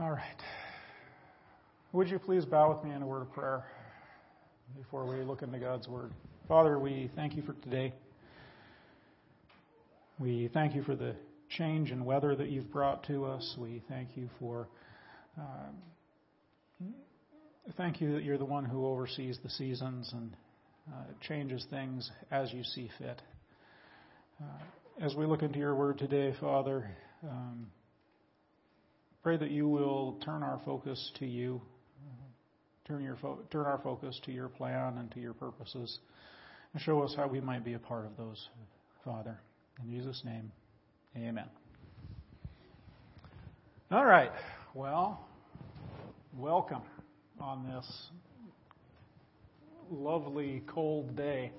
All right. Would you please bow with me in a word of prayer before we look into God's Word? Father, we thank you for today. We thank you for the change in weather that you've brought to us. We thank you for. Uh, thank you that you're the one who oversees the seasons and uh, changes things as you see fit. Uh, as we look into your word today, Father, um, Pray that you will turn our focus to you, turn, your fo- turn our focus to your plan and to your purposes, and show us how we might be a part of those, Father. In Jesus' name, amen. All right. Well, welcome on this lovely cold day.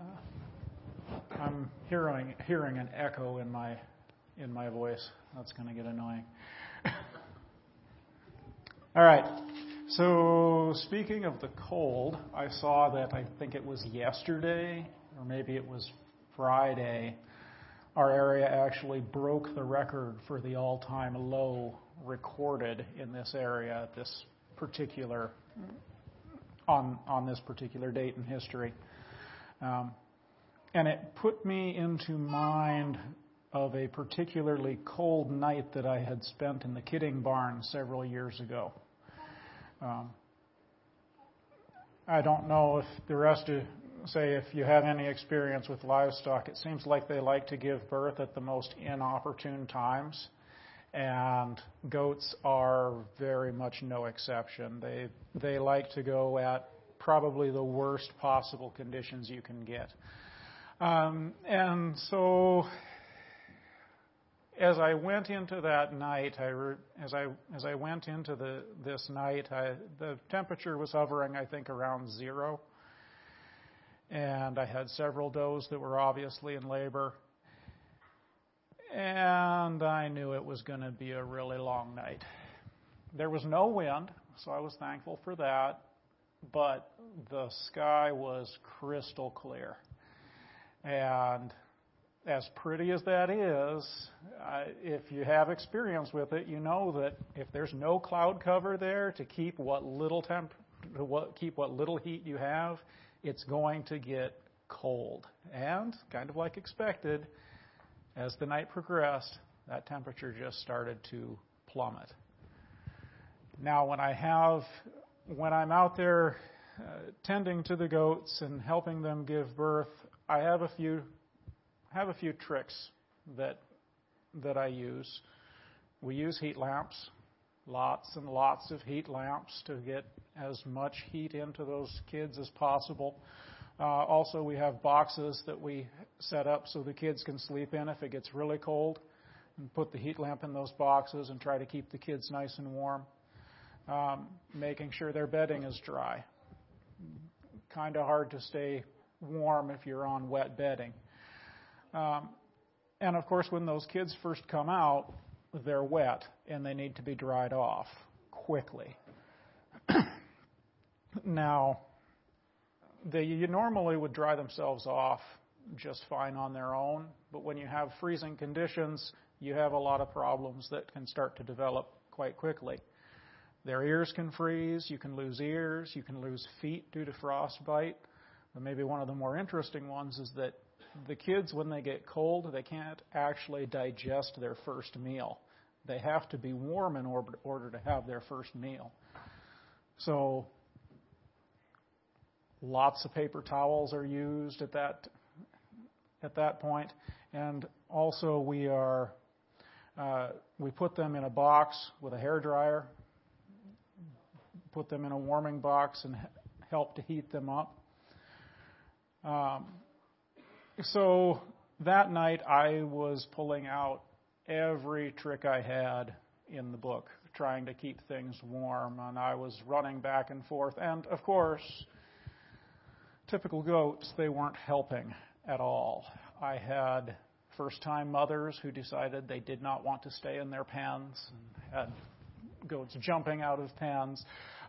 Uh, I'm hearing hearing an echo in my in my voice. That's going to get annoying. All right. So, speaking of the cold, I saw that I think it was yesterday, or maybe it was Friday, our area actually broke the record for the all time low recorded in this area at this particular on on this particular date in history. Um, and it put me into mind of a particularly cold night that I had spent in the kidding barn several years ago. Um, I don't know if the rest of say if you have any experience with livestock, it seems like they like to give birth at the most inopportune times. And goats are very much no exception. They they like to go at probably the worst possible conditions you can get. Um, and so as I went into that night, I re, as I as I went into the this night, I, the temperature was hovering, I think, around zero, and I had several does that were obviously in labor, and I knew it was going to be a really long night. There was no wind, so I was thankful for that, but the sky was crystal clear, and as pretty as that is, if you have experience with it, you know that if there's no cloud cover there to keep what little temp, to what, keep what little heat you have, it's going to get cold. And kind of like expected, as the night progressed, that temperature just started to plummet. Now, when I have, when I'm out there uh, tending to the goats and helping them give birth, I have a few have a few tricks that that I use. We use heat lamps, lots and lots of heat lamps to get as much heat into those kids as possible. Uh, also, we have boxes that we set up so the kids can sleep in if it gets really cold, and put the heat lamp in those boxes and try to keep the kids nice and warm. Um, making sure their bedding is dry. Kind of hard to stay warm if you're on wet bedding. Um, and of course, when those kids first come out, they're wet and they need to be dried off quickly. now, they normally would dry themselves off just fine on their own, but when you have freezing conditions, you have a lot of problems that can start to develop quite quickly. Their ears can freeze, you can lose ears, you can lose feet due to frostbite. But maybe one of the more interesting ones is that the kids, when they get cold, they can't actually digest their first meal. They have to be warm in order to have their first meal. So, lots of paper towels are used at that at that point, and also we are uh, we put them in a box with a hair dryer, put them in a warming box, and help to heat them up. Um, so that night I was pulling out every trick I had in the book, trying to keep things warm, and I was running back and forth. And of course, typical goats, they weren't helping at all. I had first time mothers who decided they did not want to stay in their pens and had goats jumping out of pens.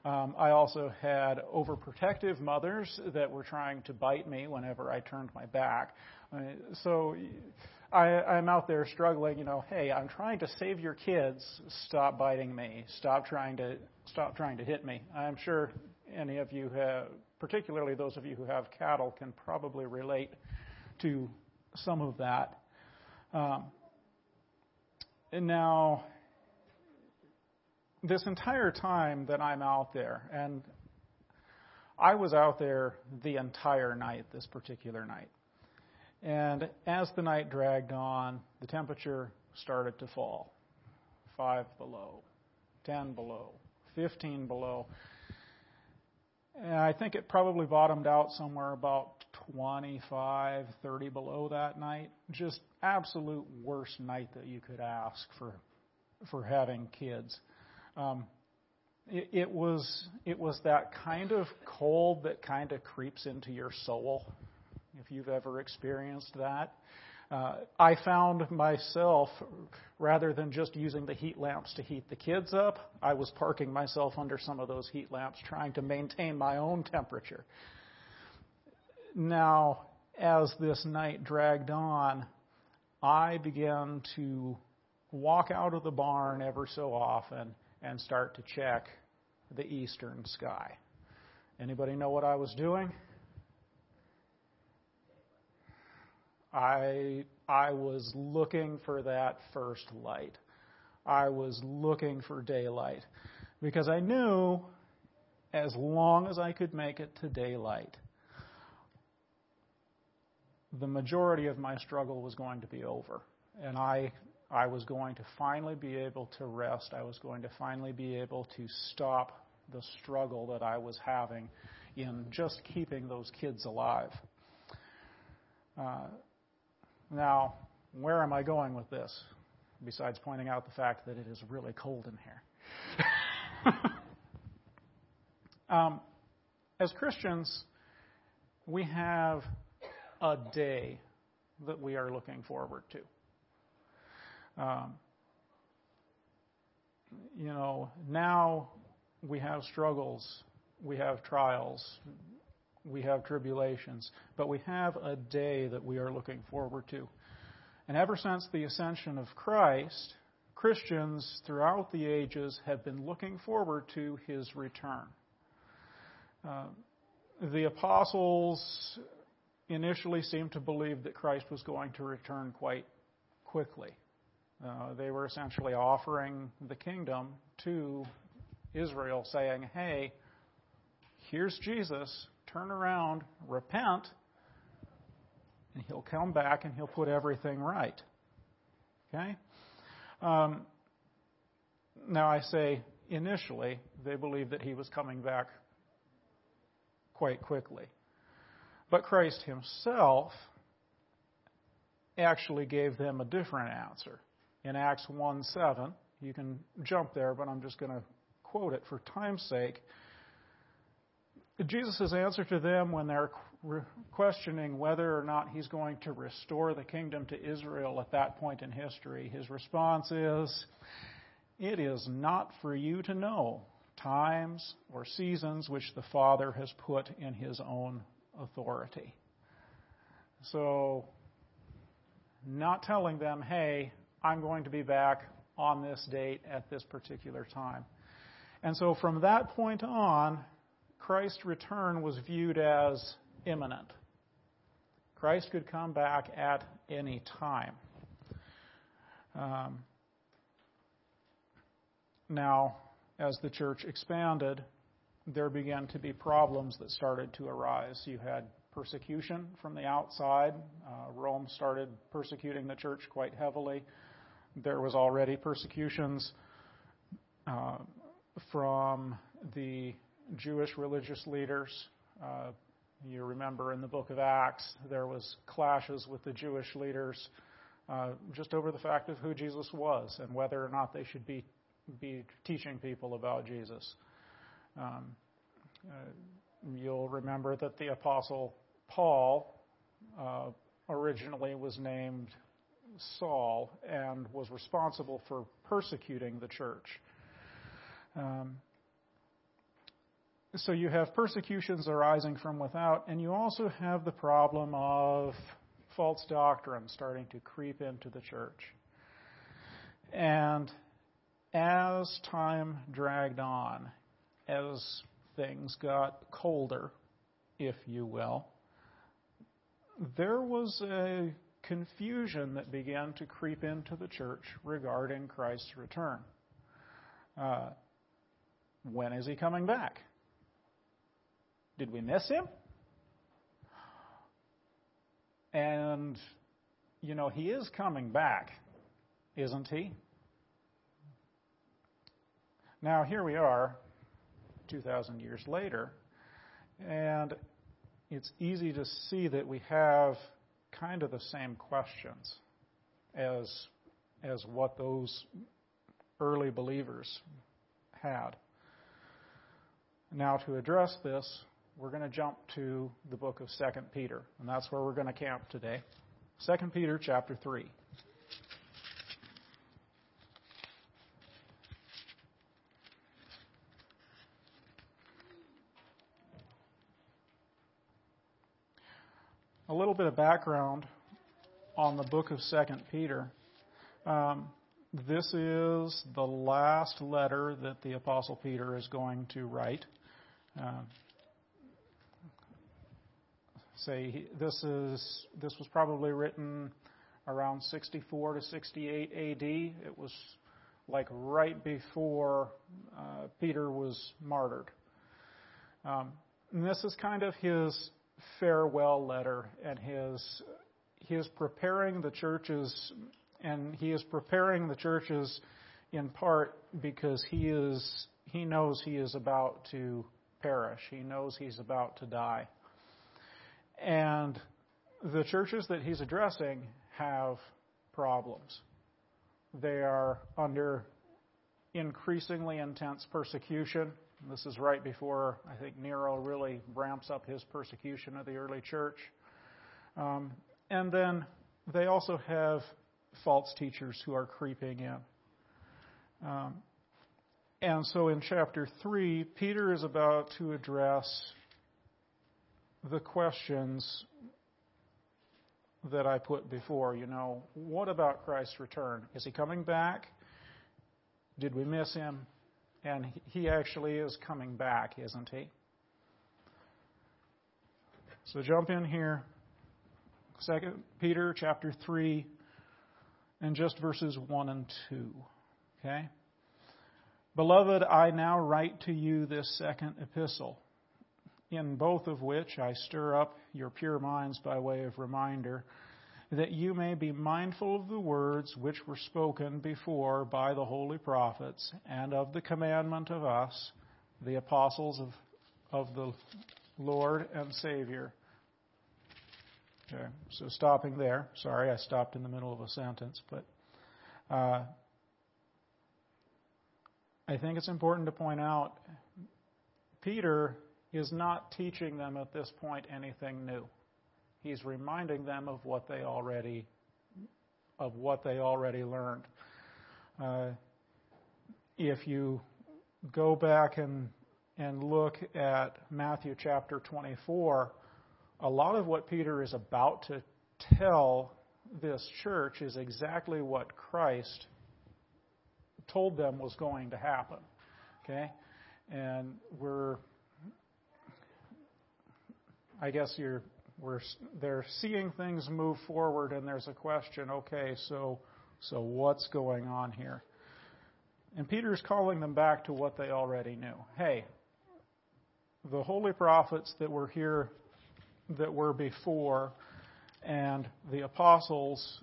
Um, I also had overprotective mothers that were trying to bite me whenever I turned my back. So I, I'm out there struggling, you know, hey, I'm trying to save your kids. Stop biting me. Stop trying to stop trying to hit me. I'm sure any of you have, particularly those of you who have cattle, can probably relate to some of that. Um, and now, this entire time that I'm out there, and I was out there the entire night, this particular night. And as the night dragged on, the temperature started to fall. Five below, 10 below, 15 below. And I think it probably bottomed out somewhere about 25, 30 below that night. Just absolute worst night that you could ask for for having kids. Um, it, it was it was that kind of cold that kind of creeps into your soul. If you've ever experienced that, uh, I found myself rather than just using the heat lamps to heat the kids up, I was parking myself under some of those heat lamps, trying to maintain my own temperature. Now, as this night dragged on, I began to walk out of the barn ever so often and start to check the eastern sky. Anybody know what I was doing? I I was looking for that first light. I was looking for daylight because I knew as long as I could make it to daylight, the majority of my struggle was going to be over. And I I was going to finally be able to rest. I was going to finally be able to stop the struggle that I was having in just keeping those kids alive. Uh, now, where am I going with this? Besides pointing out the fact that it is really cold in here. um, as Christians, we have a day that we are looking forward to. Um, you know, now we have struggles, we have trials, we have tribulations, but we have a day that we are looking forward to. And ever since the ascension of Christ, Christians throughout the ages have been looking forward to his return. Uh, the apostles initially seemed to believe that Christ was going to return quite quickly. Uh, they were essentially offering the kingdom to Israel, saying, Hey, here's Jesus, turn around, repent, and he'll come back and he'll put everything right. Okay? Um, now, I say initially, they believed that he was coming back quite quickly. But Christ himself actually gave them a different answer in Acts 1 7. You can jump there, but I'm just going to quote it for time's sake. Jesus' answer to them when they're questioning whether or not he's going to restore the kingdom to Israel at that point in history, his response is, It is not for you to know times or seasons which the Father has put in his own authority. So, not telling them, hey, I'm going to be back on this date at this particular time. And so from that point on, Christ's return was viewed as imminent. Christ could come back at any time. Um, now, as the church expanded, there began to be problems that started to arise. You had persecution from the outside. Uh, Rome started persecuting the church quite heavily. There was already persecutions uh, from the Jewish religious leaders. Uh, you remember in the book of Acts, there was clashes with the Jewish leaders uh, just over the fact of who Jesus was and whether or not they should be be teaching people about Jesus. Um, uh, you'll remember that the apostle Paul uh, originally was named Saul and was responsible for persecuting the church. Um, so you have persecutions arising from without, and you also have the problem of false doctrine starting to creep into the church. And as time dragged on, as things got colder, if you will, there was a confusion that began to creep into the church regarding Christ's return. Uh, when is he coming back? Did we miss him? And, you know, he is coming back, isn't he? Now, here we are, 2,000 years later, and it's easy to see that we have kind of the same questions as, as what those early believers had. Now, to address this, we're going to jump to the book of 2 Peter, and that's where we're going to camp today. 2 Peter chapter 3. A little bit of background on the book of 2 Peter. Um, this is the last letter that the Apostle Peter is going to write. Uh, say this is this was probably written around 64 to 68 AD. It was like right before uh, Peter was martyred. Um, and this is kind of his farewell letter and his he is preparing the churches and he is preparing the churches in part because he is he knows he is about to perish. He knows he's about to die. And the churches that he's addressing have problems. They are under increasingly intense persecution. This is right before I think Nero really ramps up his persecution of the early church. Um, and then they also have false teachers who are creeping in. Um, and so in chapter 3, Peter is about to address the questions that I put before. You know, what about Christ's return? Is he coming back? Did we miss him? And he actually is coming back, isn't he? So jump in here. Second Peter chapter 3 and just verses 1 and 2. Okay? Beloved, I now write to you this second epistle in both of which I stir up your pure minds by way of reminder, that you may be mindful of the words which were spoken before by the holy prophets, and of the commandment of us, the apostles of, of the Lord and Savior. Okay, so stopping there. Sorry, I stopped in the middle of a sentence, but uh, I think it's important to point out Peter is not teaching them at this point anything new. He's reminding them of what they already of what they already learned. Uh, if you go back and and look at Matthew chapter 24, a lot of what Peter is about to tell this church is exactly what Christ told them was going to happen. Okay? And we're I guess you're we're they're seeing things move forward, and there's a question. Okay, so so what's going on here? And Peter's calling them back to what they already knew. Hey, the holy prophets that were here, that were before, and the apostles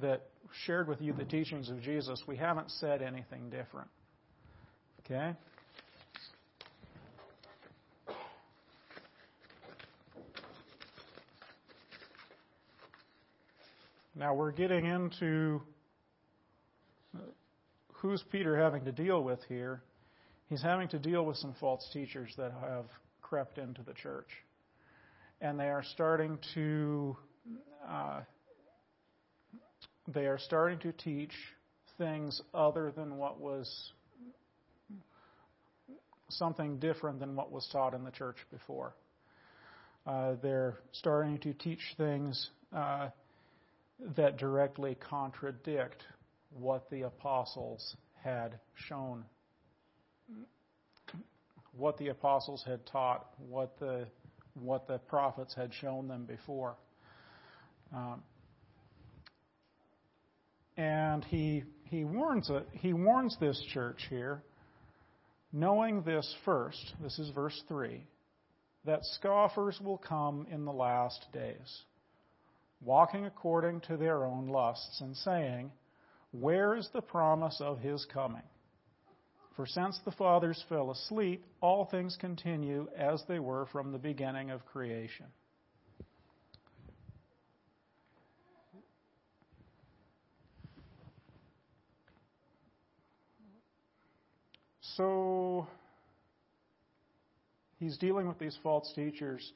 that shared with you the teachings of Jesus, we haven't said anything different. Okay? Now we're getting into who's Peter having to deal with here. He's having to deal with some false teachers that have crept into the church. And they are starting to uh, they are starting to teach things other than what was something different than what was taught in the church before. Uh, they're starting to teach things uh, that directly contradict what the apostles had shown, what the apostles had taught, what the what the prophets had shown them before. Um, and he he warns it, he warns this church here, knowing this first. This is verse three, that scoffers will come in the last days, walking according to their own lusts, and saying, "Where is the promise of his coming?" For since the fathers fell asleep, all things continue as they were from the beginning of creation. So he's dealing with these false teachers,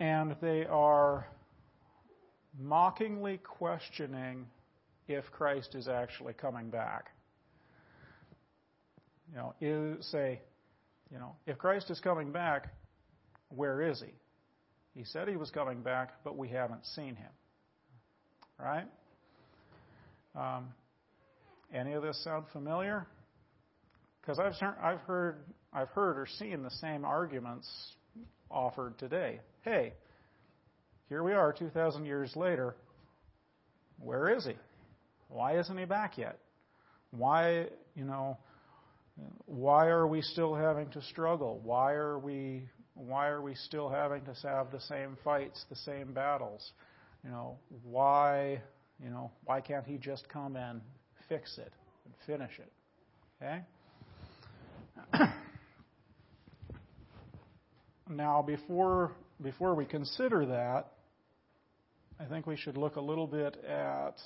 and they are mockingly questioning if Christ is actually coming back. You know, is, say, you know, if Christ is coming back, where is he? He said he was coming back, but we haven't seen him. Right? Um, any of this sound familiar? Because I've, I've heard I've heard or seen the same arguments offered today. Hey, here we are, 2,000 years later. Where is he? Why isn't he back yet? Why, you know, why are we still having to struggle? Why are we why are we still having to have the same fights, the same battles? You know, why you know, why can't he just come and fix it and finish it? Okay? now before before we consider that, I think we should look a little bit at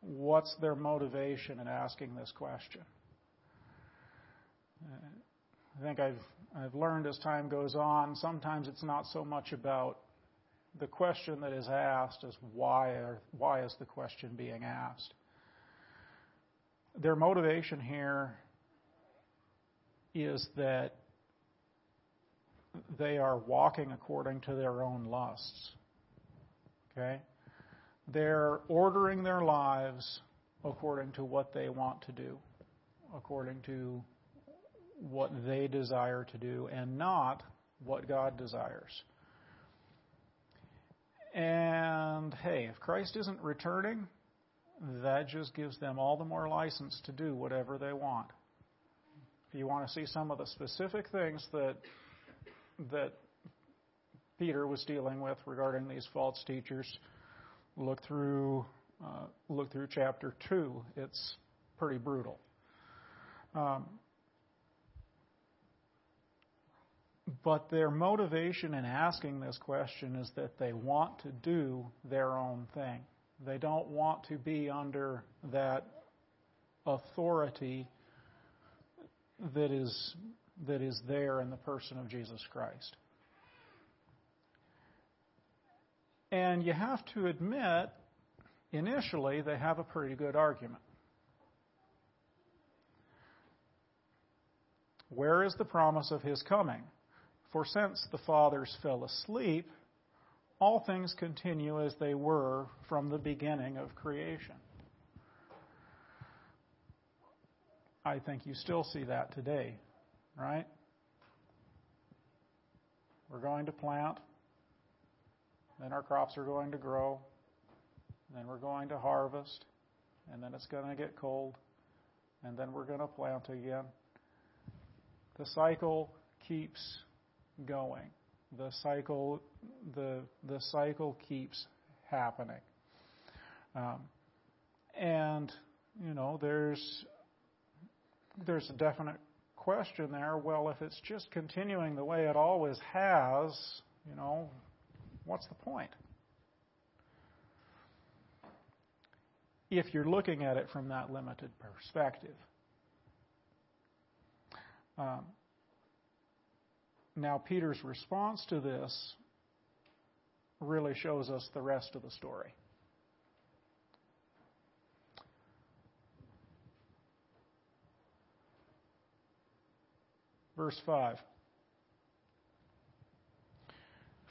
what's their motivation in asking this question. I think I've I've learned as time goes on, sometimes it's not so much about the question that is asked as why are, why is the question being asked. Their motivation here is that they are walking according to their own lusts. Okay? They're ordering their lives according to what they want to do, according to what they desire to do and not what God desires. And hey, if Christ isn't returning, that just gives them all the more license to do whatever they want. If you want to see some of the specific things that that Peter was dealing with regarding these false teachers, look through uh, look through chapter two. It's pretty brutal. Um, But their motivation in asking this question is that they want to do their own thing. They don't want to be under that authority that is, that is there in the person of Jesus Christ. And you have to admit, initially, they have a pretty good argument. Where is the promise of his coming? For since the fathers fell asleep, all things continue as they were from the beginning of creation. I think you still see that today, right? We're going to plant, then our crops are going to grow, then we're going to harvest, and then it's going to get cold, and then we're going to plant again. The cycle keeps going. The cycle, the the cycle keeps happening. Um, and you know, there's there's a definite question there. Well, if it's just continuing the way it always has, you know, what's the point? If you're looking at it from that limited perspective. Um, now, Peter's response to this really shows us the rest of the story. Verse 5.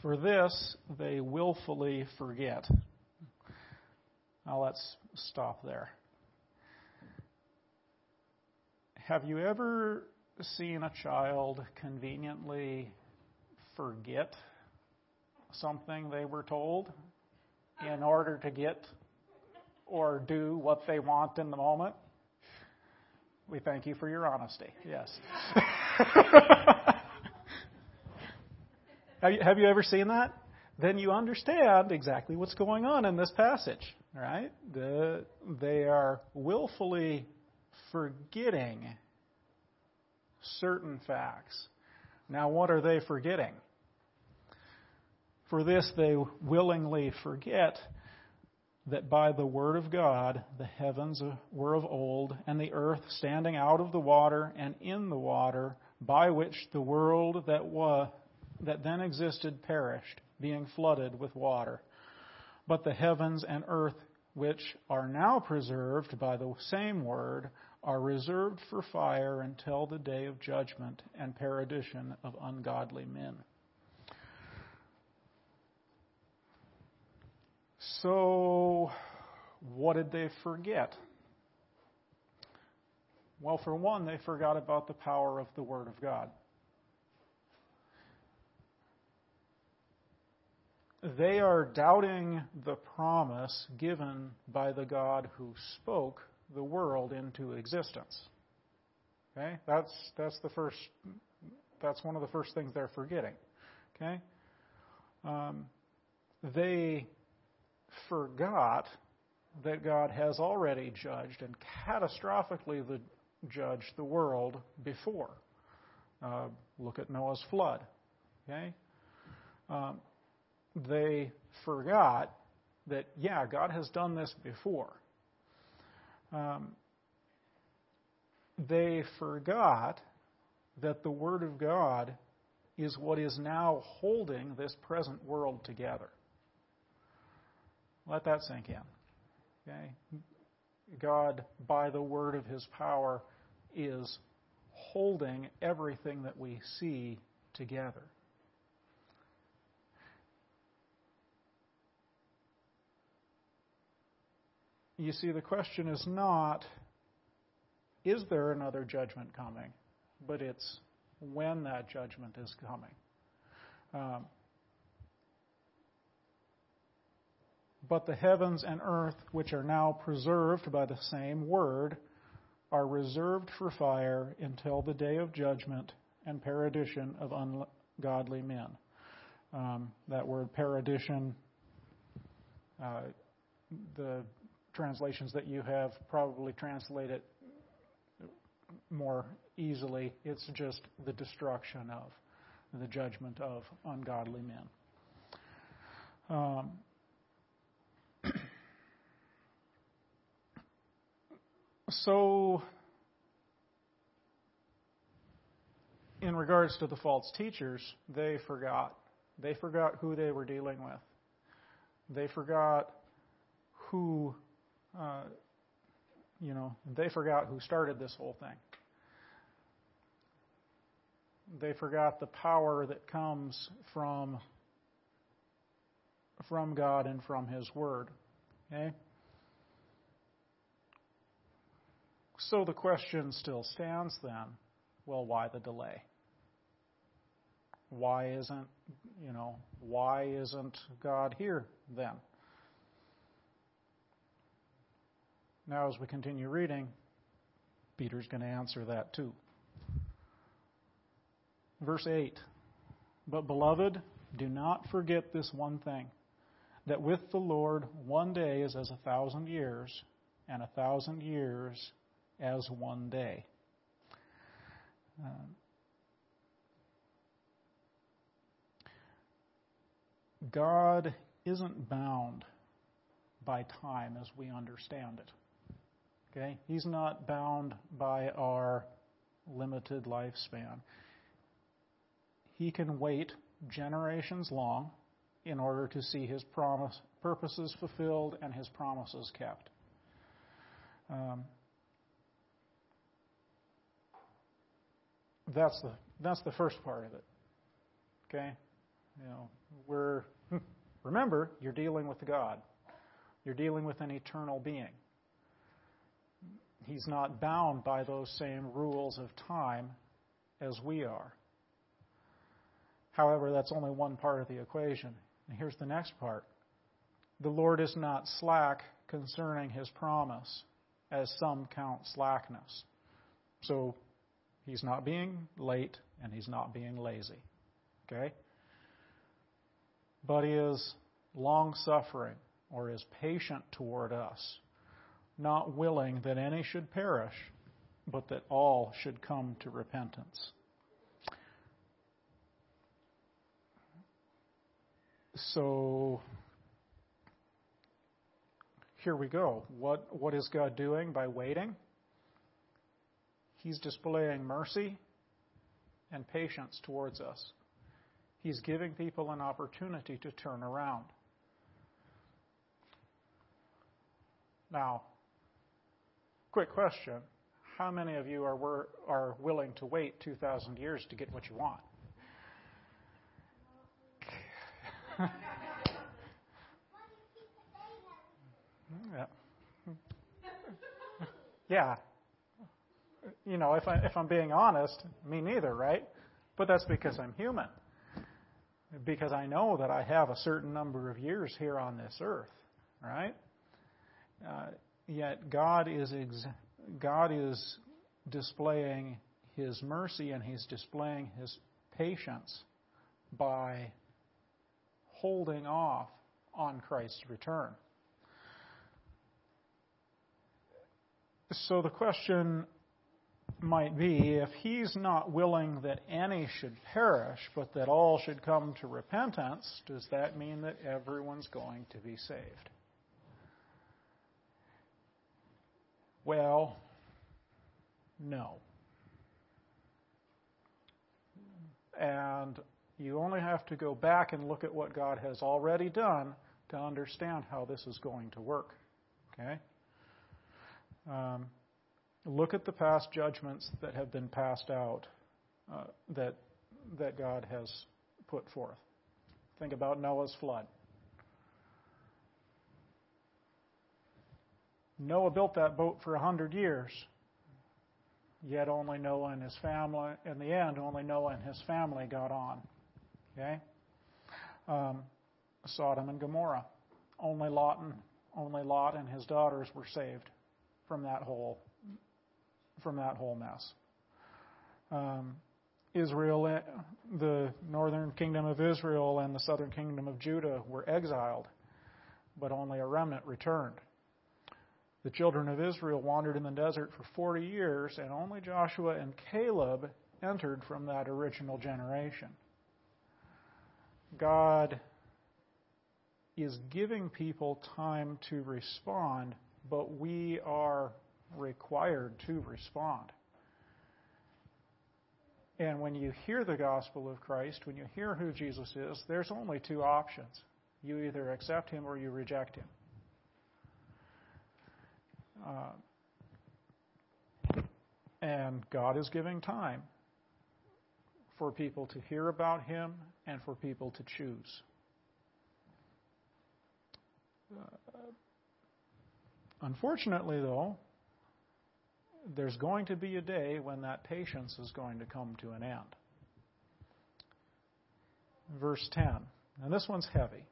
For this they willfully forget. Now let's stop there. Have you ever seen a child conveniently forget something they were told in order to get or do what they want in the moment? We thank you for your honesty. Yes. have, you, have you ever seen that? Then you understand exactly what's going on in this passage, right? The, they are willfully forgetting certain facts. Now, what are they forgetting? For this, they willingly forget that by the word of God the heavens were of old, and the earth standing out of the water and in the water, by which the world that was that then existed perished, being flooded with water. But the heavens and earth which are now preserved by the same word are reserved for fire until the day of judgment and perdition of ungodly men. So, what did they forget? Well, for one, they forgot about the power of the Word of God. They are doubting the promise given by the God who spoke the world into existence. Okay? That's that's the first that's one of the first things they're forgetting. Okay? Um, they forgot that God has already judged and catastrophically the, judged the world before. Uh, look at Noah's flood. Okay? Um, they forgot that, yeah, God has done this before. Um, they forgot that the Word of God is what is now holding this present world together. Let that sink in. Okay? God, by the word of his power, is holding everything that we see together. You see, the question is not, is there another judgment coming? But it's when that judgment is coming. Um, But the heavens and earth, which are now preserved by the same word, are reserved for fire until the day of judgment and perdition of ungodly men. Um, that word perdition, uh, the translations that you have probably translate it more easily. It's just the destruction of, the judgment of ungodly men. Um, So, in regards to the false teachers, they forgot. They forgot who they were dealing with. They forgot who, uh, you know, they forgot who started this whole thing. They forgot the power that comes from from God and from His Word. Okay. So the question still stands then well, why the delay? Why isn't, you know, why isn't God here then? Now, as we continue reading, Peter's going to answer that too. Verse 8 But, beloved, do not forget this one thing that with the Lord one day is as a thousand years, and a thousand years as one day. Um, God isn't bound by time as we understand it. Okay? He's not bound by our limited lifespan. He can wait generations long in order to see his promise, purposes fulfilled and his promises kept. Um, That's the that's the first part of it. Okay? You know, We're, remember, you're dealing with God. You're dealing with an eternal being. He's not bound by those same rules of time as we are. However, that's only one part of the equation. And here's the next part The Lord is not slack concerning his promise, as some count slackness. So he's not being late and he's not being lazy. Okay? But he is long suffering or is patient toward us, not willing that any should perish, but that all should come to repentance. So here we go. What, what is God doing by waiting? He's displaying mercy and patience towards us. He's giving people an opportunity to turn around. Now, quick question. How many of you are, are willing to wait 2,000 years to get what you want? yeah. yeah. You know, if, I, if I'm being honest, me neither, right? But that's because I'm human. Because I know that I have a certain number of years here on this earth, right? Uh, yet God is ex- God is displaying His mercy and He's displaying His patience by holding off on Christ's return. So the question might be if he's not willing that any should perish, but that all should come to repentance, does that mean that everyone's going to be saved? Well, no. And you only have to go back and look at what God has already done to understand how this is going to work. Okay? Um, look at the past judgments that have been passed out uh, that that God has put forth. Think about Noah's flood. Noah built that boat for a hundred years. Yet only Noah and his family, in the end, only Noah and his family got on. Okay? Um, Sodom and Gomorrah. Only Lot and only Lot and his daughters were saved from that whole from that whole mess. Um, Israel, the northern kingdom of Israel and the southern kingdom of Judah were exiled, but only a remnant returned. The children of Israel wandered in the desert for 40 years, and only Joshua and Caleb entered from that original generation. God is giving people time to respond, but we are required to respond. And when you hear the gospel of Christ, when you hear who Jesus is, there's only two options. You either accept him or you reject him. Uh, and God is giving time for people to hear about Him and for people to choose. Uh, unfortunately, though, there's going to be a day when that patience is going to come to an end. Verse 10. And this one's heavy.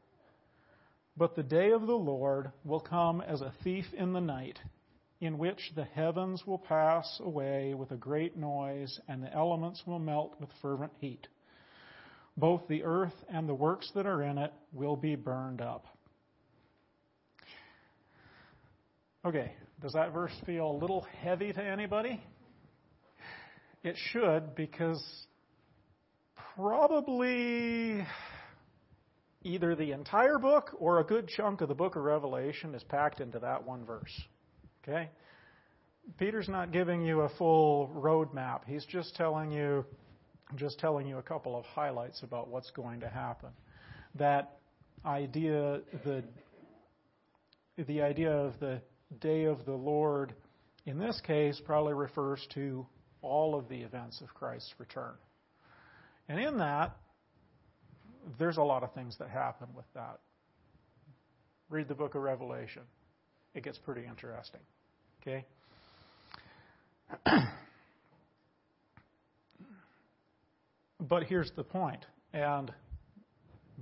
But the day of the Lord will come as a thief in the night in which the heavens will pass away with a great noise, and the elements will melt with fervent heat. Both the earth and the works that are in it will be burned up. Okay, does that verse feel a little heavy to anybody? It should, because probably either the entire book or a good chunk of the book of Revelation is packed into that one verse. Okay? Peter's not giving you a full roadmap. He's just telling you just telling you a couple of highlights about what's going to happen. That idea the the idea of the day of the Lord in this case probably refers to all of the events of Christ's return. And in that, there's a lot of things that happen with that. Read the book of Revelation. It gets pretty interesting. Okay? but here's the point, and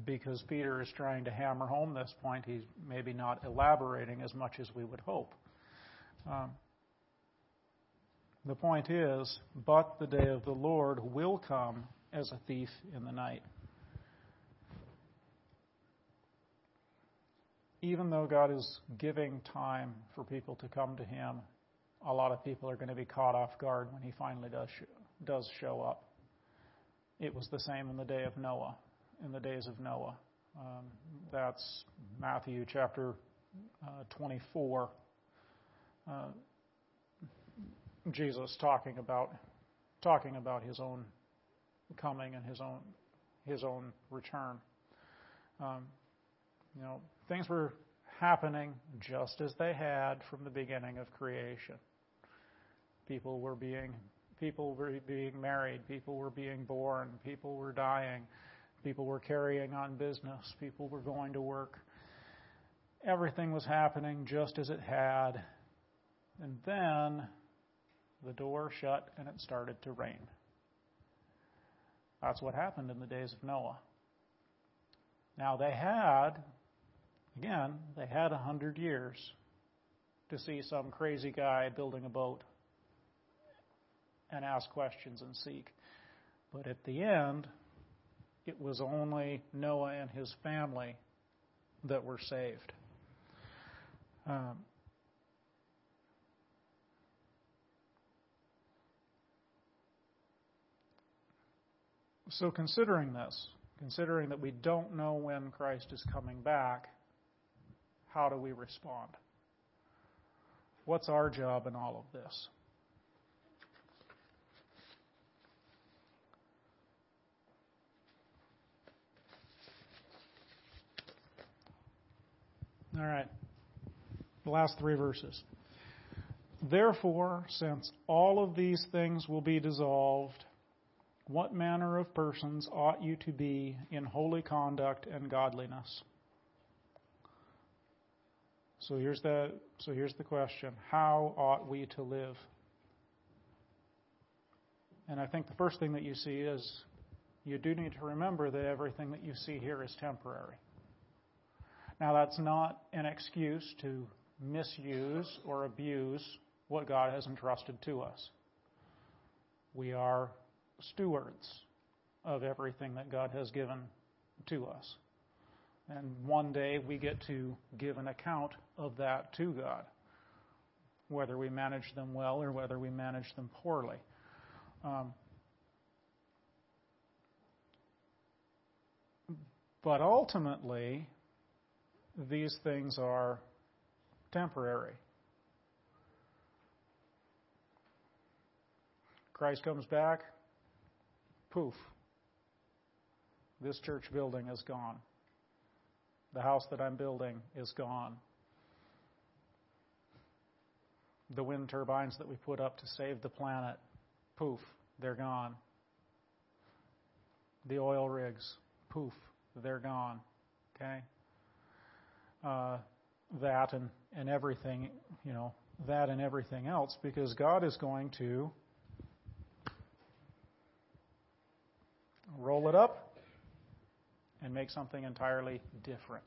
because Peter is trying to hammer home this point, he's maybe not elaborating as much as we would hope. Um, the point is, but the day of the Lord will come as a thief in the night. Even though God is giving time for people to come to Him, a lot of people are going to be caught off guard when He finally does does show up. It was the same in the day of Noah, in the days of Noah. Um, that's Matthew chapter uh, 24. Uh, Jesus talking about talking about his own coming and his own his own return. Um, you know, things were happening just as they had from the beginning of creation. People were being people were being married, people were being born, people were dying, people were carrying on business, people were going to work. Everything was happening just as it had. And then the door shut and it started to rain. That's what happened in the days of Noah. Now they had, again, they had a hundred years to see some crazy guy building a boat and ask questions and seek. But at the end, it was only Noah and his family that were saved. Um, So, considering this, considering that we don't know when Christ is coming back, how do we respond? What's our job in all of this? All right. The last three verses. Therefore, since all of these things will be dissolved, what manner of persons ought you to be in holy conduct and godliness? So here's the so here's the question. How ought we to live? And I think the first thing that you see is you do need to remember that everything that you see here is temporary. Now that's not an excuse to misuse or abuse what God has entrusted to us. We are stewards of everything that God has given to us. And one day we get to give an account of that to God, whether we manage them well or whether we manage them poorly. Um, but ultimately, these things are temporary. Christ comes back, poof, this church building is gone. The house that I'm building is gone. The wind turbines that we put up to save the planet, poof, they're gone. The oil rigs, poof, they're gone. Okay? Uh, that and, and everything, you know, that and everything else, because God is going to roll it up, and make something entirely different.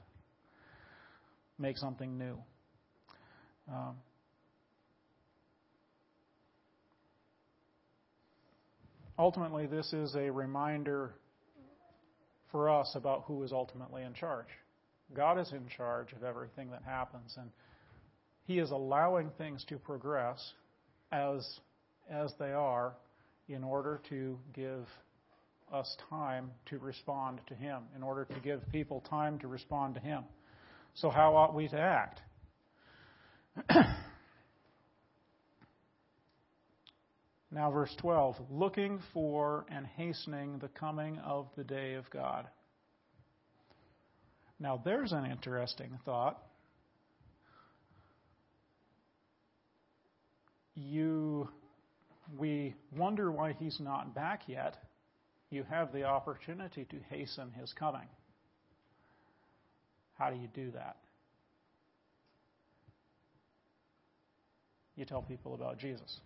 Make something new. Um, ultimately, this is a reminder for us about who is ultimately in charge. God is in charge of everything that happens, and He is allowing things to progress as as they are in order to give us time to respond to Him, in order to give people time to respond to Him. So, how ought we to act? now, verse 12 looking for and hastening the coming of the day of God. Now, there's an interesting thought. You, we wonder why he's not back yet you have the opportunity to hasten his coming. How do you do that? You tell people about Jesus.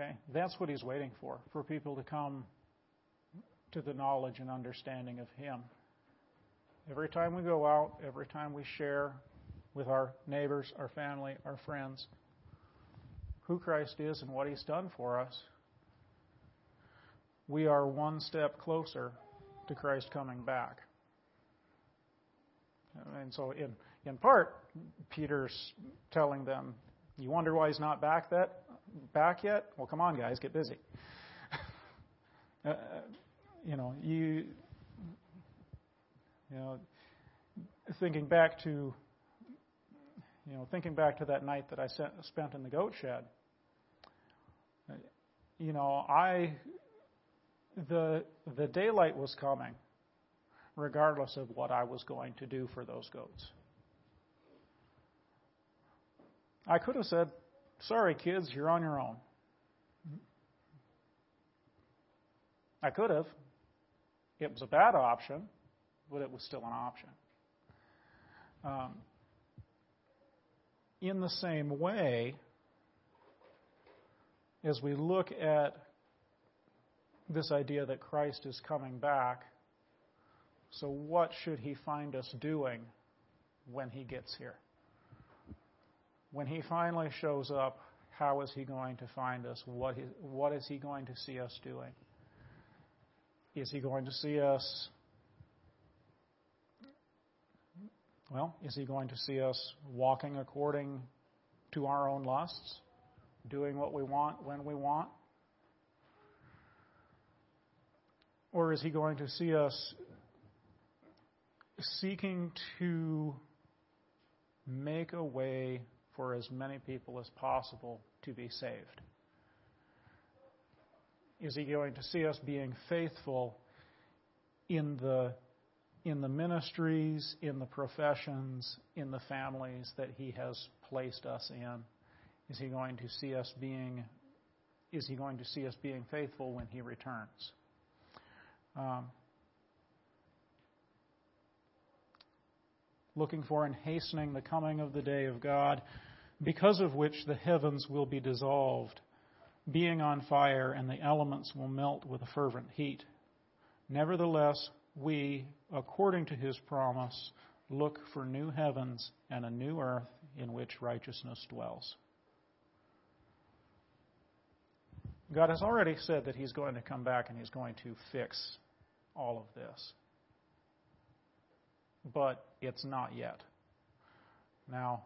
Okay? That's what he's waiting for, for people to come to the knowledge and understanding of him. Every time we go out, every time we share with our neighbors, our family, our friends, who Christ is and what he's done for us, we are one step closer to Christ coming back. And so, in, in part, Peter's telling them, You wonder why he's not back, that, back yet? Well, come on, guys, get busy. uh, you know, you, you know, thinking back to, you know, thinking back to that night that I spent in the goat shed, you know, I, the, the daylight was coming regardless of what I was going to do for those goats. I could have said, Sorry, kids, you're on your own. I could have. It was a bad option, but it was still an option. Um, in the same way, as we look at this idea that Christ is coming back, so what should he find us doing when he gets here? When he finally shows up, how is he going to find us? What, he, what is he going to see us doing? Is he going to see us? Well, is he going to see us walking according to our own lusts, doing what we want when we want? Or is he going to see us seeking to make a way for as many people as possible to be saved? Is he going to see us being faithful in the in the ministries, in the professions, in the families that he has placed us in? Is he going to see us being is he going to see us being faithful when he returns? Um, looking for and hastening the coming of the day of God, because of which the heavens will be dissolved, being on fire, and the elements will melt with a fervent heat. Nevertheless, we, according to his promise, look for new heavens and a new earth in which righteousness dwells. God has already said that he's going to come back and he's going to fix all of this but it's not yet. Now,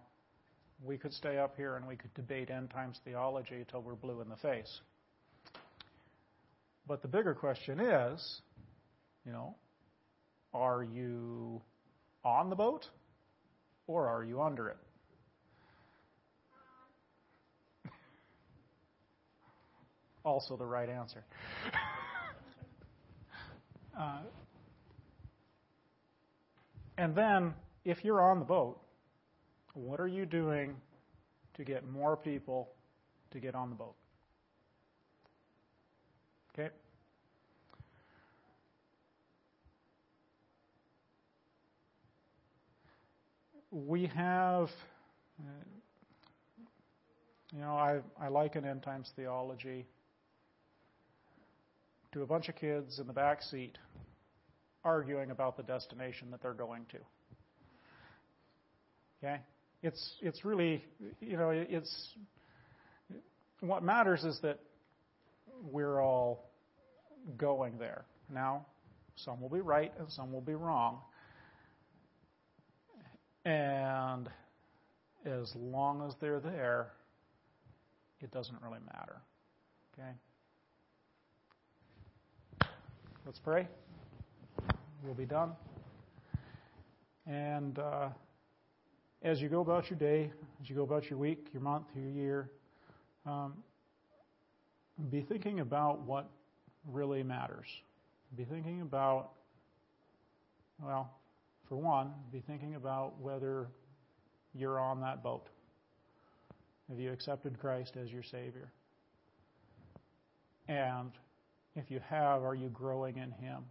we could stay up here and we could debate end times theology until we're blue in the face. But the bigger question is, you know, are you on the boat or are you under it? also the right answer. uh, and then, if you're on the boat, what are you doing to get more people to get on the boat? Okay? We have, uh, you know, I, I liken end times theology to a bunch of kids in the back seat arguing about the destination that they're going to. Okay? It's, it's really, you know, it's, what matters is that we're all going there. Now, some will be right and some will be wrong. And as long as they're there, it doesn't really matter. Okay? Let's pray We'll be done. And uh, as you go about your day, as you go about your week, your month, your year, um, be thinking about what really matters. Be thinking about, well, for one, be thinking about whether you're on that boat. Have you accepted Christ as your Savior? And If you have, are you growing in Him?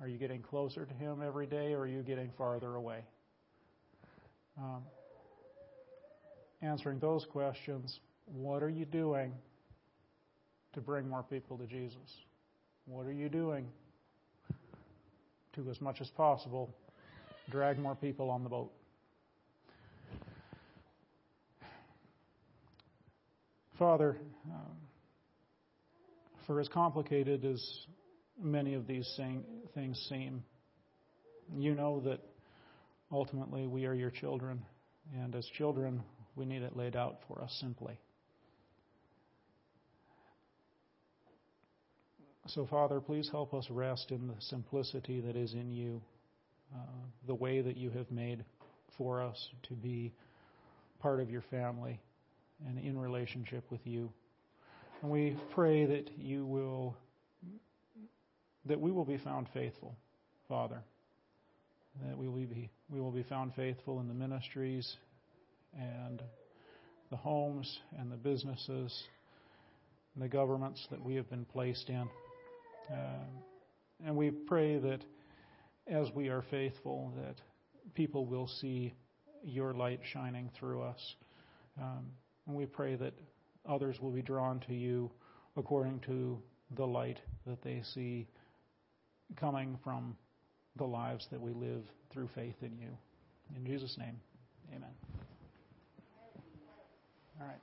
Are you getting closer to Him every day, or are you getting farther away? Um, answering those questions, what are you doing to bring more people to Jesus? What are you doing to, as much as possible, drag more people on the boat? Father, um, for as complicated as many of these things seem, you know that ultimately we are your children, and as children, we need it laid out for us simply. So, Father, please help us rest in the simplicity that is in you, uh, the way that you have made for us to be part of your family and in relationship with you. And we pray that you will, that we will be found faithful, Father. That we will be, we will be found faithful in the ministries and the homes and the businesses and the governments that we have been placed in. Uh, and we pray that as we are faithful, that people will see your light shining through us. Um, and we pray that others will be drawn to you according to the light that they see coming from the lives that we live through faith in you. In Jesus' name, amen. All right.